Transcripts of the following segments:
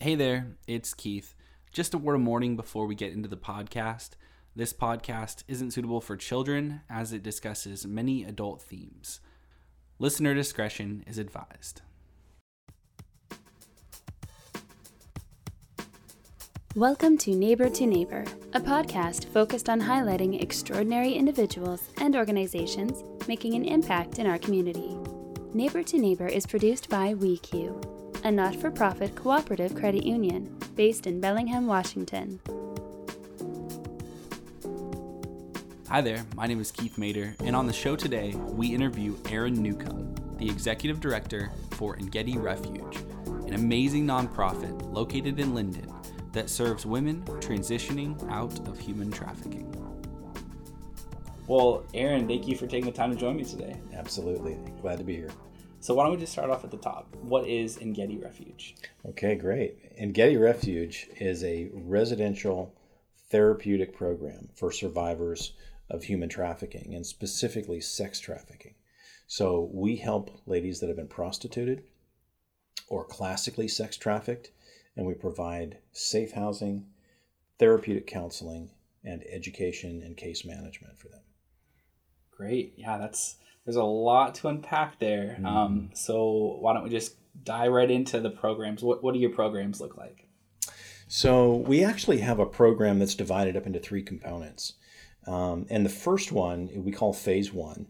Hey there, it's Keith. Just a word of warning before we get into the podcast. This podcast isn't suitable for children as it discusses many adult themes. Listener discretion is advised. Welcome to Neighbor to Neighbor, a podcast focused on highlighting extraordinary individuals and organizations making an impact in our community. Neighbor to Neighbor is produced by WECU, a not for profit cooperative credit union based in Bellingham, Washington. Hi there, my name is Keith Mater, and on the show today, we interview Aaron Newcomb, the Executive Director for Engedi Refuge, an amazing nonprofit located in Lynden that serves women transitioning out of human trafficking. Well, Aaron, thank you for taking the time to join me today. Absolutely. Glad to be here. So, why don't we just start off at the top? What is Engedi Refuge? Okay, great. Engedi Refuge is a residential therapeutic program for survivors of human trafficking and specifically sex trafficking. So, we help ladies that have been prostituted or classically sex trafficked, and we provide safe housing, therapeutic counseling, and education and case management for them. Great. Yeah, that's there's a lot to unpack there. Mm-hmm. Um, so why don't we just dive right into the programs? What what do your programs look like? So we actually have a program that's divided up into three components, um, and the first one we call Phase One.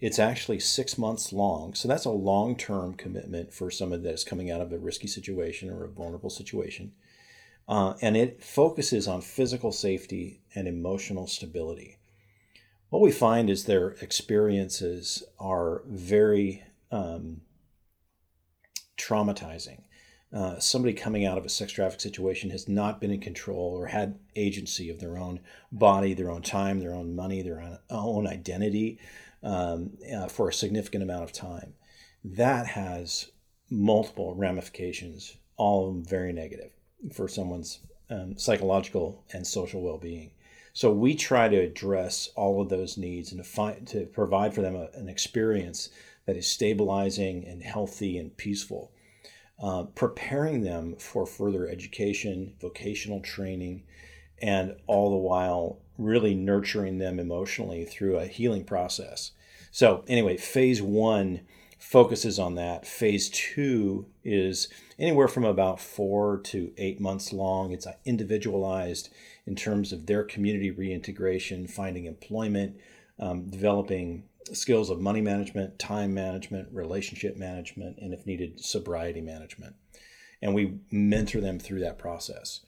It's actually six months long, so that's a long term commitment for someone that's coming out of a risky situation or a vulnerable situation. Uh, and it focuses on physical safety and emotional stability what we find is their experiences are very um, traumatizing. Uh, somebody coming out of a sex traffic situation has not been in control or had agency of their own body, their own time, their own money, their own, own identity um, uh, for a significant amount of time. That has multiple ramifications, all of them very negative for someone's um, psychological and social well being. So we try to address all of those needs and to find to provide for them a, an experience that is stabilizing and healthy and peaceful, uh, preparing them for further education, vocational training, and all the while really nurturing them emotionally through a healing process. So anyway, phase one focuses on that. Phase two is anywhere from about four to eight months long. It's individualized in terms of their community reintegration, finding employment, um, developing skills of money management, time management, relationship management, and if needed, sobriety management. And we mentor them through that process.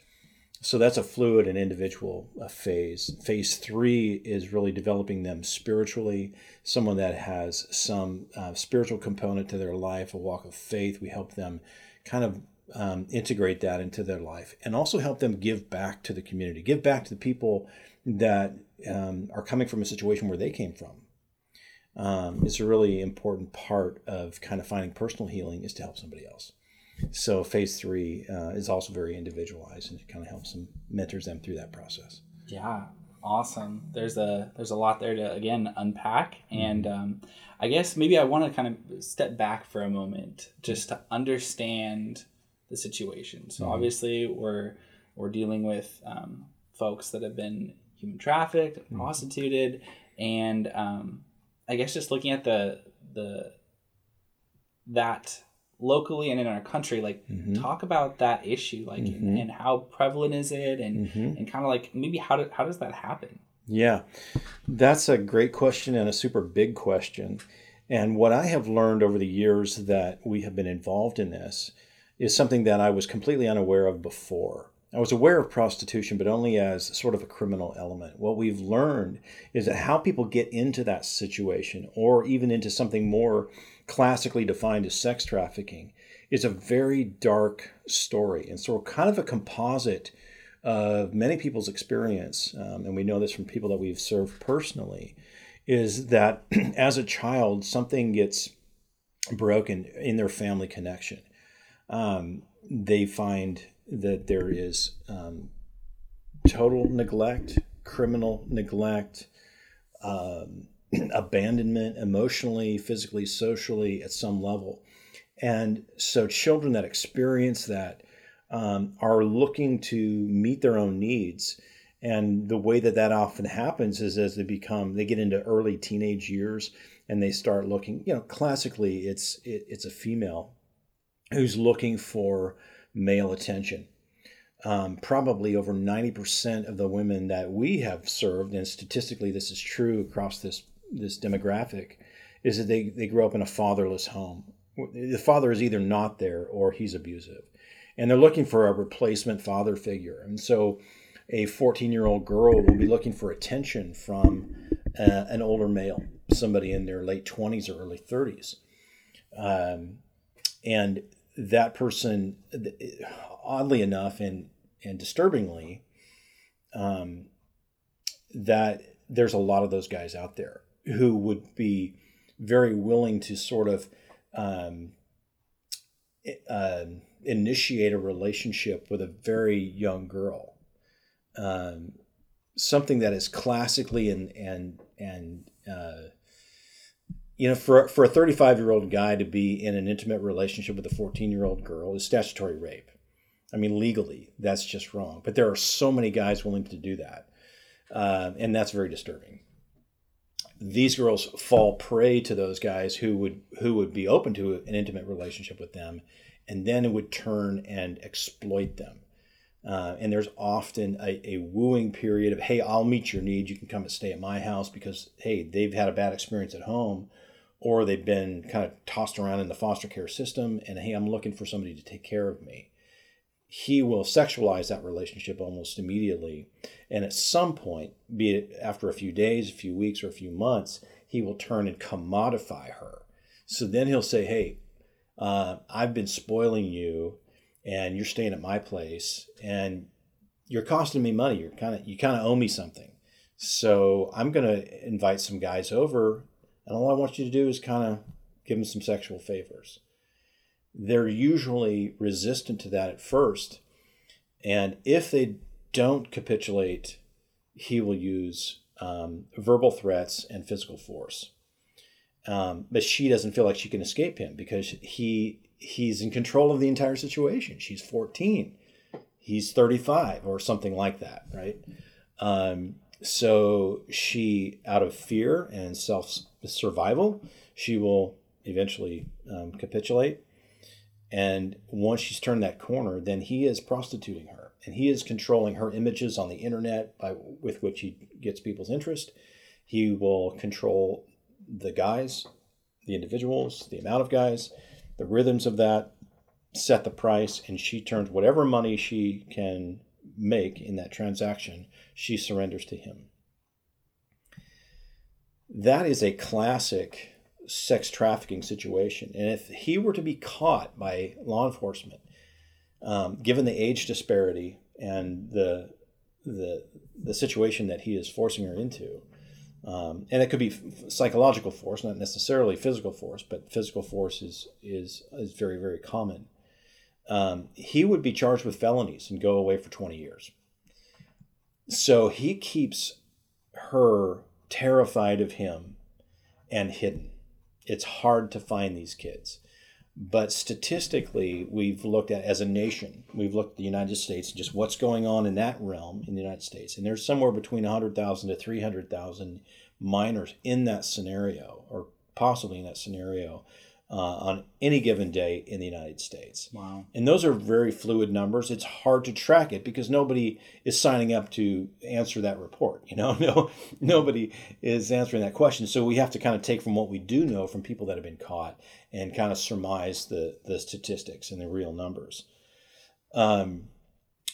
So that's a fluid and individual phase. Phase three is really developing them spiritually, someone that has some uh, spiritual component to their life, a walk of faith. We help them kind of um, integrate that into their life and also help them give back to the community, give back to the people that um, are coming from a situation where they came from. Um, it's a really important part of kind of finding personal healing is to help somebody else. So phase three uh, is also very individualized and it kind of helps them mentors them through that process. Yeah, awesome. There's a there's a lot there to again unpack, mm-hmm. and um, I guess maybe I want to kind of step back for a moment just to understand the situation. So mm-hmm. obviously we're we're dealing with um, folks that have been human trafficked, mm-hmm. prostituted, and um, I guess just looking at the the that locally and in our country like mm-hmm. talk about that issue like mm-hmm. and, and, how prevalent is it and mm-hmm. and kind of like maybe how, do, how does that happen yeah that's a great question and a super big question and what i have learned over the years that we have been involved in this is something that i was completely unaware of before I was aware of prostitution, but only as sort of a criminal element. What we've learned is that how people get into that situation, or even into something more classically defined as sex trafficking, is a very dark story. And so, kind of a composite of many people's experience, um, and we know this from people that we've served personally, is that as a child, something gets broken in their family connection. Um, they find that there is um, total neglect, criminal neglect, um, abandonment emotionally, physically, socially at some level. And so children that experience that um, are looking to meet their own needs. And the way that that often happens is as they become, they get into early teenage years and they start looking, you know, classically it's, it, it's a female who's looking for male attention. Um, probably over 90% of the women that we have served, and statistically this is true across this, this demographic, is that they, they grew up in a fatherless home. The father is either not there or he's abusive. And they're looking for a replacement father figure. And so a 14 year old girl will be looking for attention from uh, an older male, somebody in their late 20s or early 30s. Um, and that person, oddly enough and, and disturbingly, um, that there's a lot of those guys out there who would be very willing to sort of um, uh, initiate a relationship with a very young girl. Um, something that is classically and and and uh, you know for for a 35 year old guy to be in an intimate relationship with a 14 year old girl is statutory rape. I mean legally that's just wrong. But there are so many guys willing to do that, uh, and that's very disturbing these girls fall prey to those guys who would who would be open to an intimate relationship with them and then would turn and exploit them uh, and there's often a, a wooing period of hey i'll meet your needs you can come and stay at my house because hey they've had a bad experience at home or they've been kind of tossed around in the foster care system and hey i'm looking for somebody to take care of me he will sexualize that relationship almost immediately. And at some point, be it after a few days, a few weeks, or a few months, he will turn and commodify her. So then he'll say, Hey, uh, I've been spoiling you and you're staying at my place and you're costing me money. You're kind of, you kind of owe me something. So I'm going to invite some guys over and all I want you to do is kind of give them some sexual favors they're usually resistant to that at first. And if they don't capitulate, he will use um, verbal threats and physical force. Um, but she doesn't feel like she can escape him because he he's in control of the entire situation. She's 14, he's 35 or something like that, right? Um, so she, out of fear and self survival, she will eventually um, capitulate and once she's turned that corner, then he is prostituting her and he is controlling her images on the internet by with which he gets people's interest. He will control the guys, the individuals, the amount of guys, the rhythms of that, set the price, and she turns whatever money she can make in that transaction, she surrenders to him. That is a classic sex trafficking situation. And if he were to be caught by law enforcement, um, given the age disparity and the the the situation that he is forcing her into, um, and it could be psychological force, not necessarily physical force, but physical force is is is very very common. Um, he would be charged with felonies and go away for twenty years. So he keeps her terrified of him and hidden it's hard to find these kids. But statistically, we've looked at as a nation, we've looked at the United States and just what's going on in that realm in the United States. And there's somewhere between 100,000 to 300,000 minors in that scenario, or possibly in that scenario, uh, on any given day in the United States. Wow. And those are very fluid numbers. It's hard to track it because nobody is signing up to answer that report. You know, no, nobody is answering that question. So we have to kind of take from what we do know from people that have been caught and kind of surmise the, the statistics and the real numbers. Um,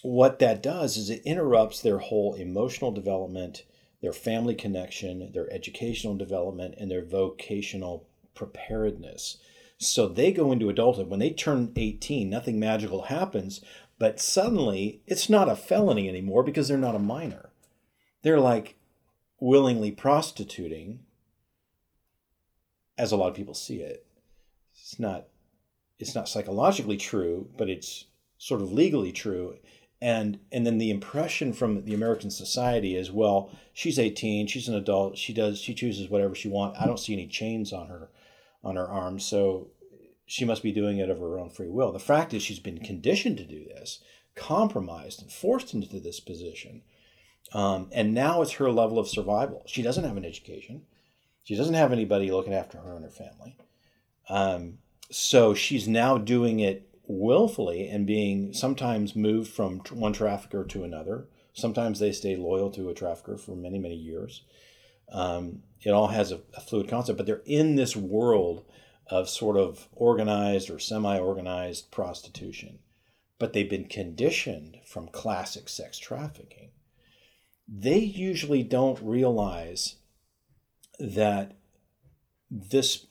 what that does is it interrupts their whole emotional development, their family connection, their educational development, and their vocational preparedness. So they go into adulthood. When they turn 18, nothing magical happens, but suddenly it's not a felony anymore because they're not a minor. They're like willingly prostituting, as a lot of people see it. It's not it's not psychologically true, but it's sort of legally true. And and then the impression from the American society is, well, she's 18, she's an adult, she does she chooses whatever she wants. I don't see any chains on her on her arm. So she must be doing it of her own free will. The fact is, she's been conditioned to do this, compromised, and forced into this position. Um, and now it's her level of survival. She doesn't have an education. She doesn't have anybody looking after her and her family. Um, so she's now doing it willfully and being sometimes moved from one trafficker to another. Sometimes they stay loyal to a trafficker for many, many years. Um, it all has a, a fluid concept, but they're in this world of sort of organized or semi organized prostitution. But they've been conditioned from classic sex trafficking. They usually don't realize that this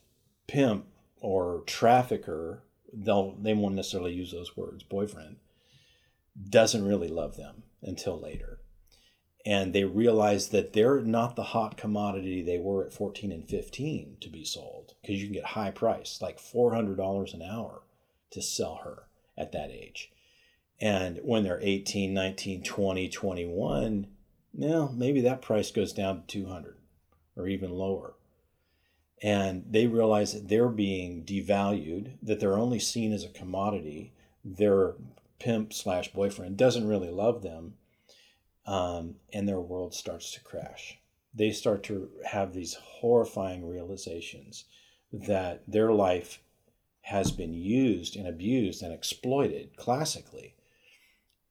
pimp or trafficker, they'll, they won't necessarily use those words, boyfriend, doesn't really love them until later and they realize that they're not the hot commodity they were at 14 and 15 to be sold because you can get high price like $400 an hour to sell her at that age. And when they're 18 19 20 21 now maybe that price goes down to 200 or even lower. And they realize that they're being devalued that they're only seen as a commodity. Their pimp slash boyfriend doesn't really love them um, and their world starts to crash. They start to have these horrifying realizations that their life has been used and abused and exploited classically,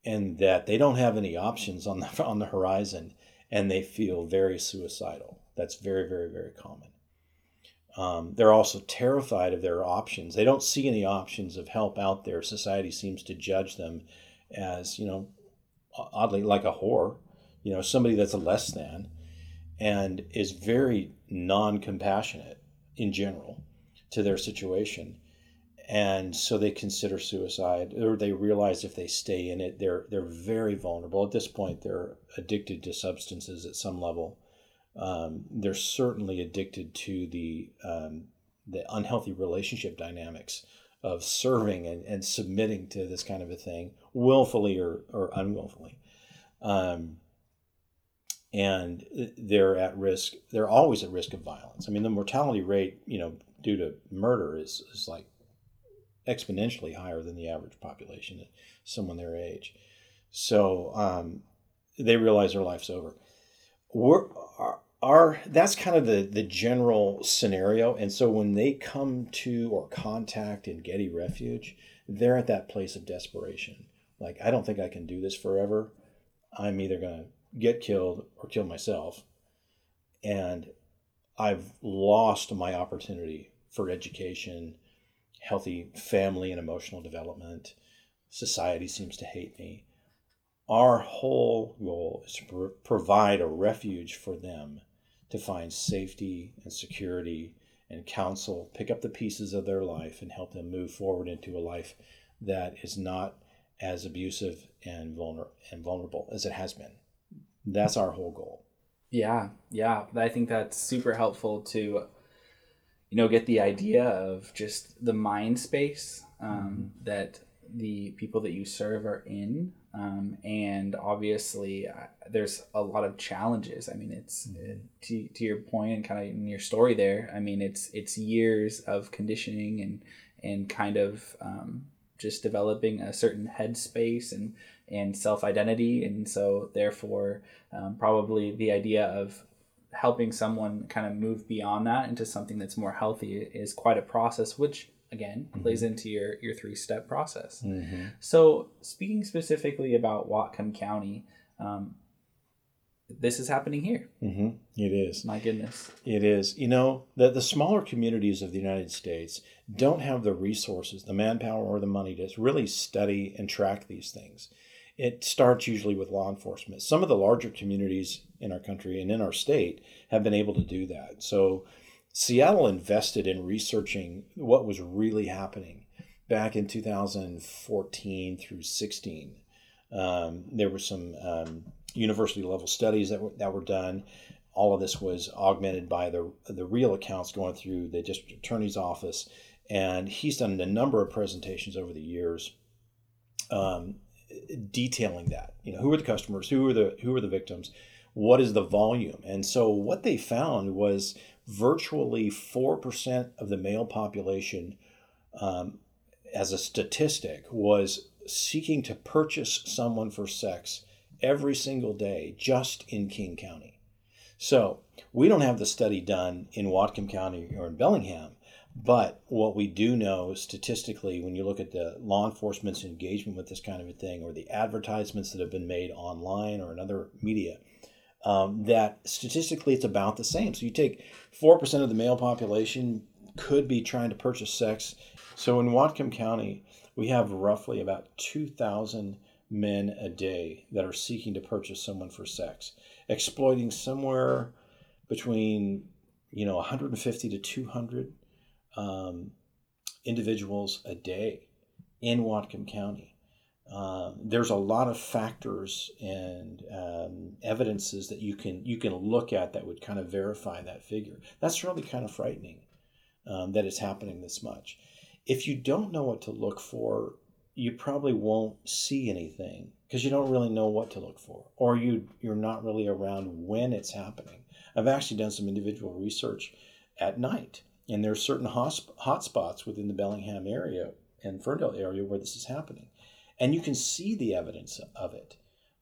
and that they don't have any options on the on the horizon, and they feel very suicidal. That's very very very common. Um, they're also terrified of their options. They don't see any options of help out there. Society seems to judge them as you know oddly like a whore, you know, somebody that's a less than, and is very non-compassionate in general to their situation, and so they consider suicide, or they realize if they stay in it, they're they're very vulnerable. At this point, they're addicted to substances at some level. Um, they're certainly addicted to the um, the unhealthy relationship dynamics of serving and, and submitting to this kind of a thing, willfully or, or unwillfully. Um, and they're at risk, they're always at risk of violence. I mean, the mortality rate, you know, due to murder is, is like exponentially higher than the average population, at someone their age. So um, they realize their life's over. We're, our that's kind of the the general scenario and so when they come to or contact Engedi refuge they're at that place of desperation like i don't think i can do this forever. I'm either going to get killed or kill myself. And i've lost my opportunity for education healthy family and emotional development. Society seems to hate me. Our whole goal is to provide a refuge for them to find safety and security and counsel, pick up the pieces of their life and help them move forward into a life that is not as abusive and, vulner- and vulnerable as it has been. That's our whole goal. Yeah, yeah. I think that's super helpful to, you know, get the idea of just the mind space um, mm-hmm. that the people that you serve are in um, and obviously uh, there's a lot of challenges i mean it's mm-hmm. uh, to, to your point and kind of in your story there i mean it's it's years of conditioning and and kind of um, just developing a certain headspace and and self-identity and so therefore um, probably the idea of helping someone kind of move beyond that into something that's more healthy is quite a process which again mm-hmm. plays into your your three step process. Mm-hmm. So speaking specifically about Whatcom County, um, this is happening here. Mm-hmm. It is. My goodness. It is. You know, the, the smaller communities of the United States don't have the resources, the manpower, or the money to really study and track these things. It starts usually with law enforcement. Some of the larger communities in our country and in our state have been able to do that. So, Seattle invested in researching what was really happening back in 2014 through 16. Um, there were some um, university level studies that were, that were done. All of this was augmented by the, the real accounts going through the district attorney's office. And he's done a number of presentations over the years um, detailing that. You know, who are the customers? Who are the who are the victims? What is the volume? And so what they found was virtually 4% of the male population um, as a statistic, was seeking to purchase someone for sex every single day just in King County. So we don't have the study done in Whatcom County or in Bellingham, but what we do know statistically, when you look at the law enforcement's engagement with this kind of a thing, or the advertisements that have been made online or in other media, um, that statistically it's about the same. So you take 4% of the male population could be trying to purchase sex. So in Whatcom County, we have roughly about 2,000 men a day that are seeking to purchase someone for sex, exploiting somewhere between you know 150 to 200 um, individuals a day in Whatcom County. Um, there's a lot of factors and um, evidences that you can you can look at that would kind of verify that figure. That's really kind of frightening um, that it's happening this much. If you don't know what to look for, you probably won't see anything because you don't really know what to look for, or you you're not really around when it's happening. I've actually done some individual research at night and there are certain hot spots within the Bellingham area and Ferndale area where this is happening. And you can see the evidence of it.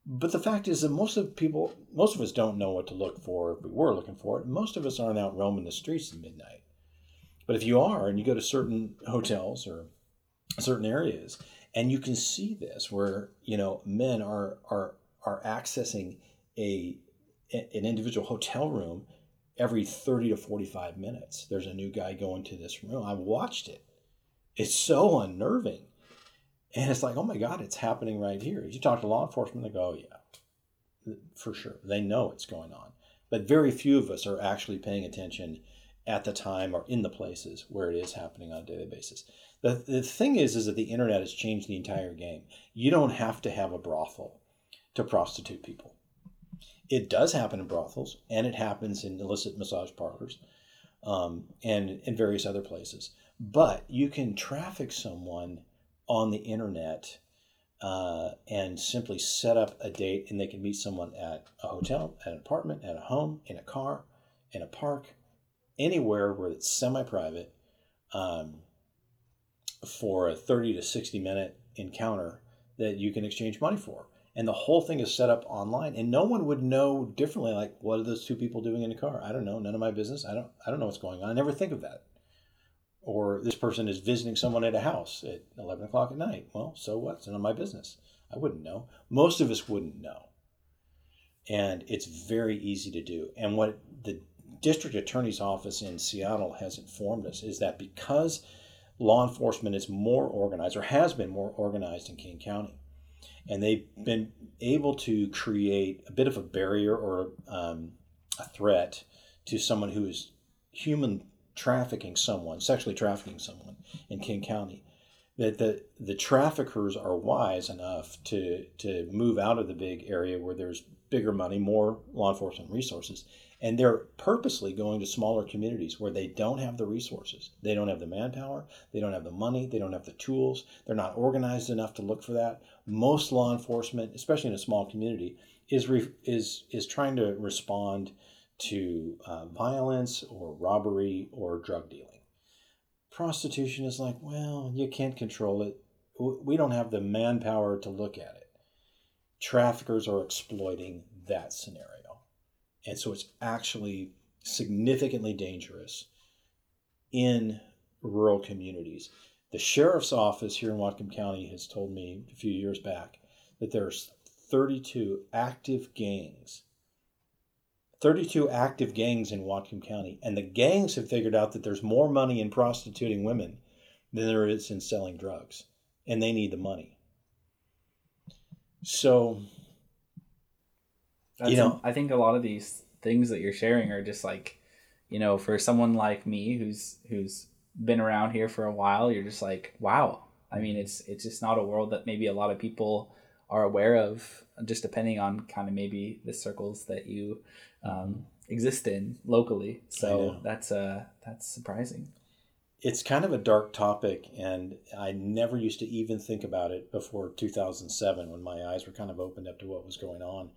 But the fact is that most of people, most of us don't know what to look for if we were looking for it. Most of us aren't out roaming the streets at midnight. But if you are and you go to certain hotels or certain areas and you can see this where, you know, men are are are accessing a an individual hotel room every 30 to 45 minutes, there's a new guy going to this room. I've watched it. It's so unnerving. And it's like, oh my God, it's happening right here. You talk to law enforcement, they go, oh, yeah, for sure. They know it's going on. But very few of us are actually paying attention at the time or in the places where it is happening on a daily basis. The, the thing is, is that the internet has changed the entire game. You don't have to have a brothel to prostitute people. It does happen in brothels, and it happens in illicit massage parlors, um, and in various other places. But you can traffic someone on the internet uh, and simply set up a date, and they can meet someone at a hotel, at an apartment, at a home, in a car, in a park, anywhere where it's semi-private, um, for a thirty to sixty minute encounter that you can exchange money for. And the whole thing is set up online and no one would know differently like what are those two people doing in the car? I don't know. None of my business. I don't i don't know what's going on. I never think of that. Or this person is visiting someone at a house at 11 o'clock at night. Well so what? None of my business. I wouldn't know. Most of us wouldn't know. And it's very easy to do. And what the district attorney's office in seattle has informed us is that because law enforcement is more organized or has been more organized in king county and they've been able to create a bit of a barrier or um, a threat to someone who is human trafficking someone, sexually trafficking someone in King County. That the, the traffickers are wise enough to, to move out of the big area where there's bigger money, more law enforcement resources, and they're purposely going to smaller communities where they don't have the resources. They don't have the manpower, they don't have the money, they don't have the tools, they're not organized enough to look for that. Most law enforcement, especially in a small community, is re- is is trying to respond to uh, violence or robbery or drug dealing. Prostitution is like, well, you can't control it. We don't have the manpower to look at it. Traffickers are exploiting that scenario. And so it's actually significantly dangerous in rural communities. The sheriff's office here in Whatcom County has told me a few years back that there's 32 active gangs. 32 active gangs in Whatcom County. And the gangs have figured out that there's more money in prostituting women than there is in selling drugs. And they need the money. So that's you know, a, I think a lot of these things that you're sharing are just like, you know, for someone like me who's who's been around here for a while, you're just like, wow. I mean, it's it's just not a world that maybe a lot of people are aware of, just depending on kind of maybe the circles that you um, exist in locally. So that's uh that's surprising. It's kind of a dark topic, and I never used to even think about it before 2007 when my eyes were kind of opened up to what was going on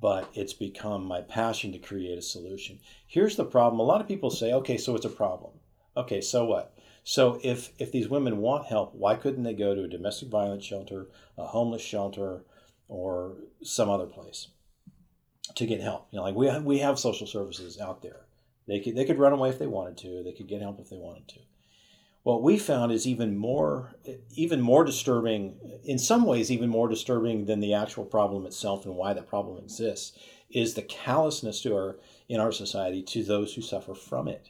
but it's become my passion to create a solution. Here's the problem a lot of people say, okay, so it's a problem. Okay, so what? So if if these women want help, why couldn't they go to a domestic violence shelter, a homeless shelter, or some other place to get help? You know, like we have, we have social services out there. They could they could run away if they wanted to. They could get help if they wanted to. What we found is even more even more disturbing in some ways even more disturbing than the actual problem itself and why that problem exists is the callousness to our in our society to those who suffer from it.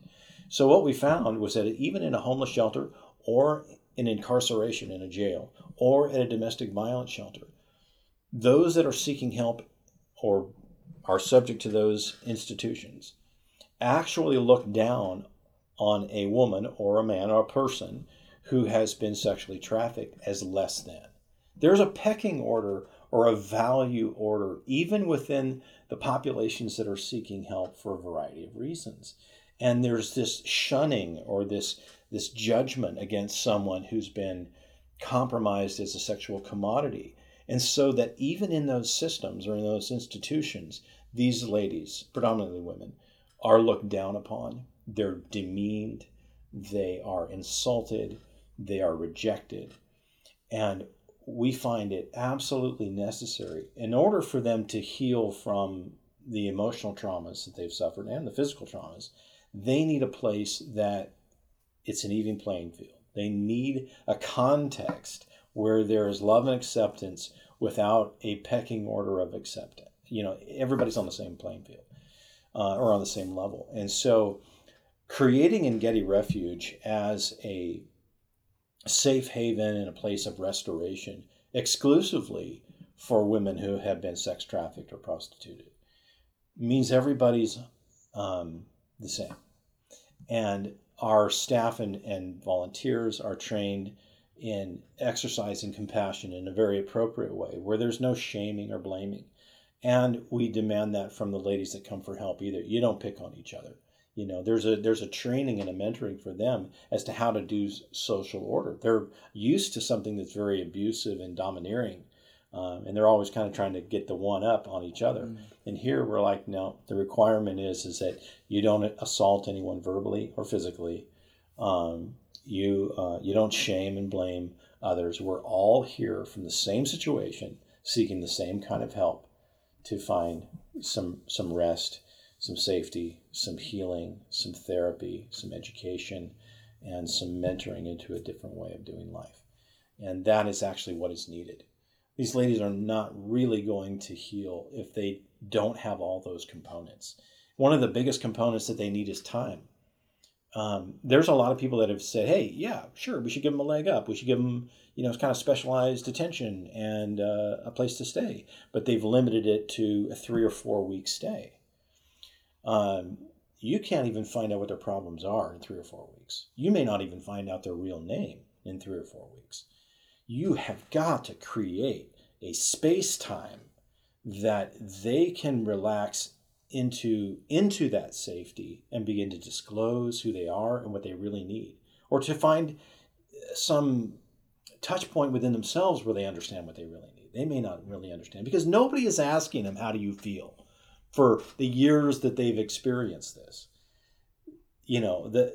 So what we found was that even in a homeless shelter or in incarceration in a jail or at a domestic violence shelter, those that are seeking help or are subject to those institutions actually look down on a woman or a man or a person who has been sexually trafficked as less than. There's a pecking order or a value order, even within the populations that are seeking help for a variety of reasons. And there's this shunning or this, this judgment against someone who's been compromised as a sexual commodity. And so that even in those systems or in those institutions, these ladies, predominantly women, are looked down upon. They're demeaned, they are insulted, they are rejected. And we find it absolutely necessary in order for them to heal from the emotional traumas that they've suffered and the physical traumas they need a place that it's an even playing field. They need a context where there is love and acceptance without a pecking order of acceptance. You know everybody's on the same playing field uh, or on the same level. And so creating Engedi Refuge as a safe haven and a place of restoration exclusively for women who have been sex trafficked or prostituted means everybody's um, the same. And our staff and, and volunteers are trained in exercising compassion in a very appropriate way where there's no shaming or blaming. And we demand that from the ladies that come for help either. You don't pick on each other you know there's a there's a training and a mentoring for them as to how to do social order. They're used to something that's very abusive and domineering um, and they're always kind of trying to get the one up on each other. Mm. and here we're like no the requirement is is that you don't assault anyone verbally or physically. Um, you uh, you don't shame and blame others. We're all here from the same situation seeking the same kind of help to find some some rest some safety, some healing, some therapy, some education, and some mentoring into a different way of doing life. And that is actually what is needed. These ladies are not really going to heal if they don't have all those components. One of the biggest components that they need is time. Um, there's a lot of people that have said, "Hey, yeah, sure, we should give them a leg up. We should give them, you know, kind of specialized attention and uh, a place to stay." But they've limited it to a three or four week stay um, you can't even find out what their problems are in three or four weeks. You may not even find out their real name in three or four weeks. You have got to create a space time that they can relax into into that safety and begin to disclose who they are and what they really need or to find some touch point within themselves where they understand what they really need they may not really understand because nobody is asking them how do you feel for the years that they've experienced this. You know, the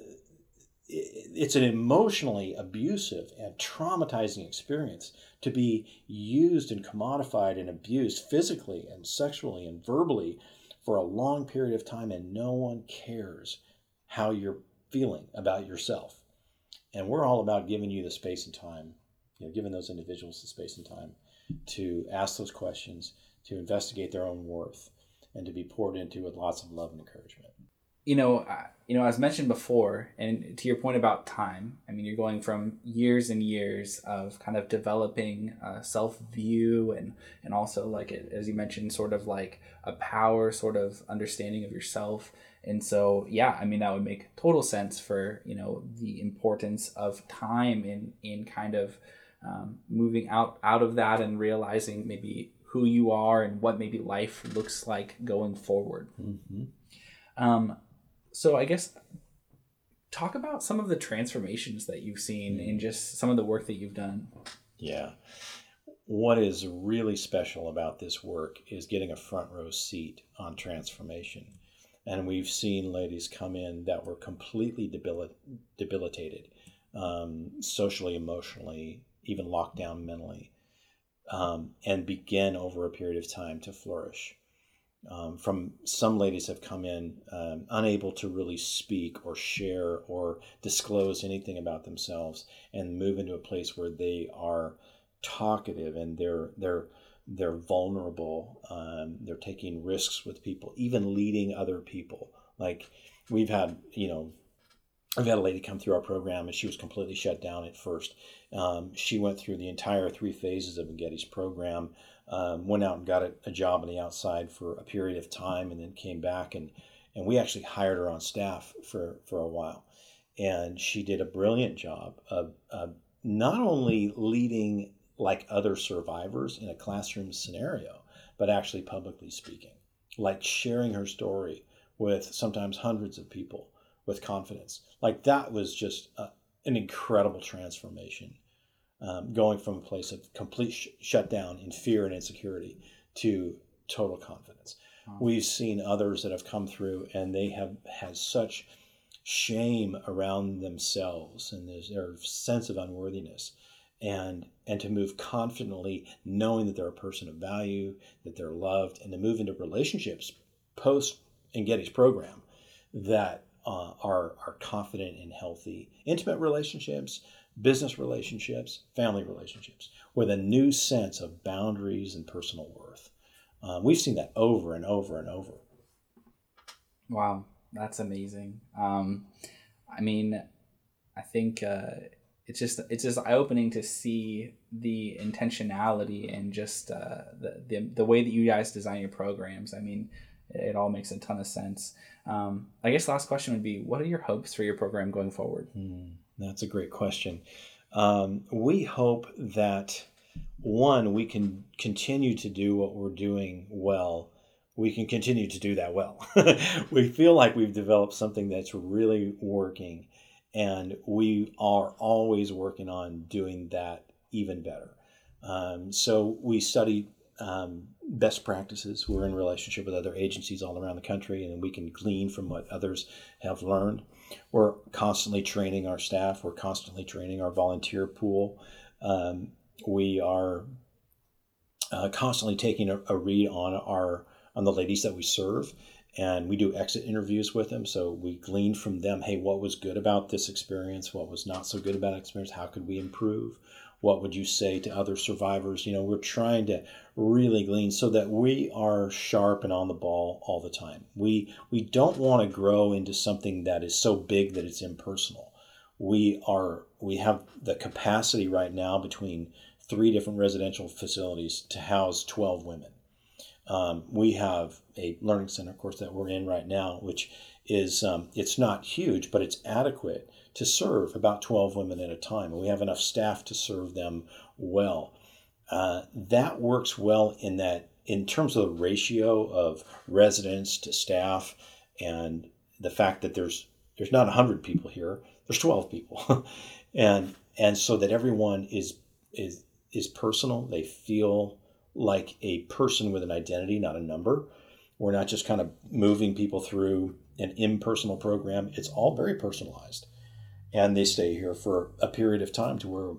it's an emotionally abusive and traumatizing experience to be used and commodified and abused physically and sexually and verbally for a long period of time and no one cares how you're feeling about yourself. And we're all about giving you the space and time, you know, giving those individuals the space and time to ask those questions, to investigate their own worth, and to be poured into with lots of love and encouragement. You know, uh, you know, as mentioned before, and to your point about time, I mean, you're going from years and years of kind of developing a self view and and also like as you mentioned, sort of like a power sort of understanding of yourself. And so, yeah, I mean, that would make total sense for you know the importance of time in in kind of um, moving out out of that and realizing maybe who you are and what maybe life looks like going forward. Mm-hmm. Um, so I guess talk about some of the transformations that you've seen in just some of the work that you've done. Yeah. What is really special about this work is getting a front row seat on transformation. And we've seen ladies come in that were completely debil- debilitated um, socially, emotionally, even locked down mentally, um, and begin over a period of time to flourish. Um, from some ladies have come in um, unable to really speak or share or disclose anything about themselves and move into a place where they are talkative and they're they're they're vulnerable um, they're taking risks with people even leading other people like we've had you know I've had a lady come through our program and she was completely shut down at first. Um, she went through the entire three phases of Getty's program, um, went out and got a, a, job on the outside for a period of time, and then came back and and we actually hired her on staff for for a while, and she did a brilliant job of, of not only leading like other survivors in a classroom scenario, but actually publicly speaking, like sharing her story with sometimes hundreds of people with confidence. Like that was just a, an incredible transformation, um, going from a place of complete sh- shutdown in fear and insecurity to total confidence. Wow. We've seen others that have come through and they have had such shame around themselves and their sense of unworthiness and and to move confidently knowing that they're a person of value that they're loved and to move into relationships post Engedi's program that uh, are, are confident and healthy, intimate relationships, business relationships, family relationships, with a new sense of boundaries and personal worth. Um, we've seen that over and over and over. Wow, that's amazing. Um, I mean, I think uh, it's just it's just eye opening to see the intentionality and just uh, the, the the way that you guys design your programs. I mean, it all makes a ton of sense. Um, I guess last question would be, what are your hopes for your program going forward? Mm, that's a great question. Um, we hope that one, we can continue to do what we're doing well. We can continue to do that well. we feel like we've developed something that's really working, and we are always working on doing that even better. Um, so we study um, best practices. We're in relationship with other agencies all around the country, and we can glean from what others have learned. We're constantly training our staff. We're constantly training our volunteer pool. Um, we are uh, constantly taking a, a, read on our on the ladies that we serve, and we do exit interviews with them. So we glean from them, hey, what was good about this experience? What was not so good about experience? How could we improve? What would you say to other survivors? You know we're trying to really glean so that we are sharp and on the ball all the time. We we don't want to grow into something that is so big that it's impersonal. We are we have the capacity right now between three different residential facilities to house 12 women. Um, we have a learning center of course that we're in right now which is um, it's not huge but it's adequate to serve about 12 women at a time, and we have enough staff to serve them well. Uh, that works well in that, in terms of the ratio of residents to staff, and the fact that there's there's not 100 people here, there's 12 people, and and so that everyone is is is personal. They feel like a person with an identity, not a number. We're not just kind of moving people through an impersonal program. It's all very personalized and they stay here for a period of time to where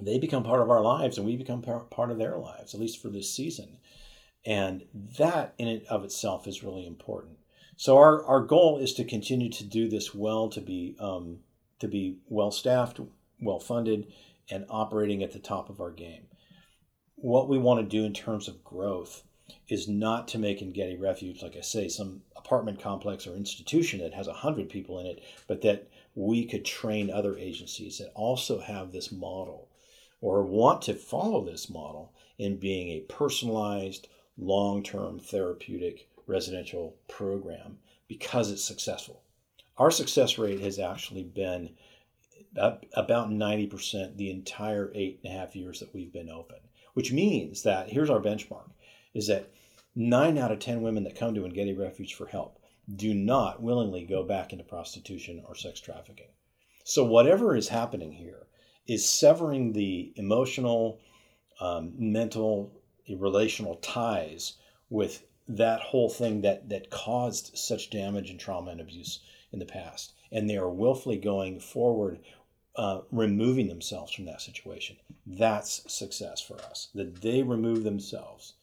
they become part of our lives and we become part of their lives at least for this season. And that in and of itself is really important. So our, our goal is to continue to do this well to be um, to be well staffed well funded and operating at the top of our game. What we want to do in terms of growth is not to make Getty Refuge, like I say, some apartment complex or institution that has 100 people in it, but that we could train other agencies that also have this model or want to follow this model in being a personalized, long term therapeutic residential program because it's successful. Our success rate has actually been about 90% the entire eight and a half years that we've been open, which means that here's our benchmark is that nine out of 10 women that come to Getty Refuge for help do not willingly go back into prostitution or sex trafficking. So, whatever is happening here is severing the emotional, um, mental, relational ties with that whole thing that, that caused such damage and trauma and abuse in the past. And they are willfully going forward uh, removing themselves from that situation. That's success for us. That they remove themselves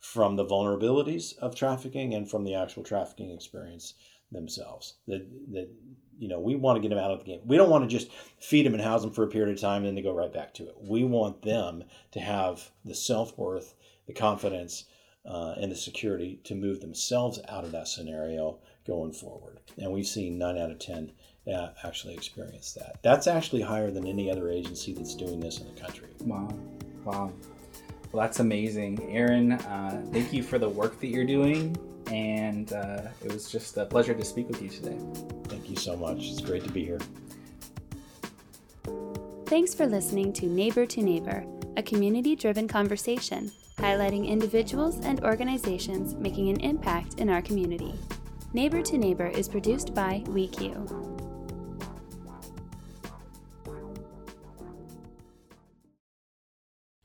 from the vulnerabilities of trafficking and from the actual trafficking experience themselves. That that you know we want to get them out of the game. We don't want to just feed them and house them for a period of time and then they go right back to it. We want them to have the self worth, the confidence, uh, and the security to move themselves out of that scenario going forward. And we've seen nine out of ten uh, actually experience that. That's actually higher than any other agency that's doing this in the country. Wow, wow. Well, that's amazing, Aaron. Uh, thank you for the work that you're doing, and uh, it was just a pleasure to speak with you today. Thank you so much. It's great to be here. Thanks for listening to Neighbor to Neighbor, a community driven conversation highlighting individuals and organizations making an impact in our community. Neighbor to Neighbor is produced by WECU.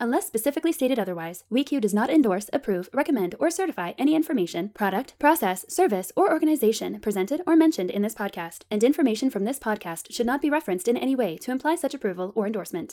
Unless specifically stated otherwise, WECU does not endorse, approve, recommend, or certify any information, product, process, service, or organization presented or mentioned in this podcast, and information from this podcast should not be referenced in any way to imply such approval or endorsement.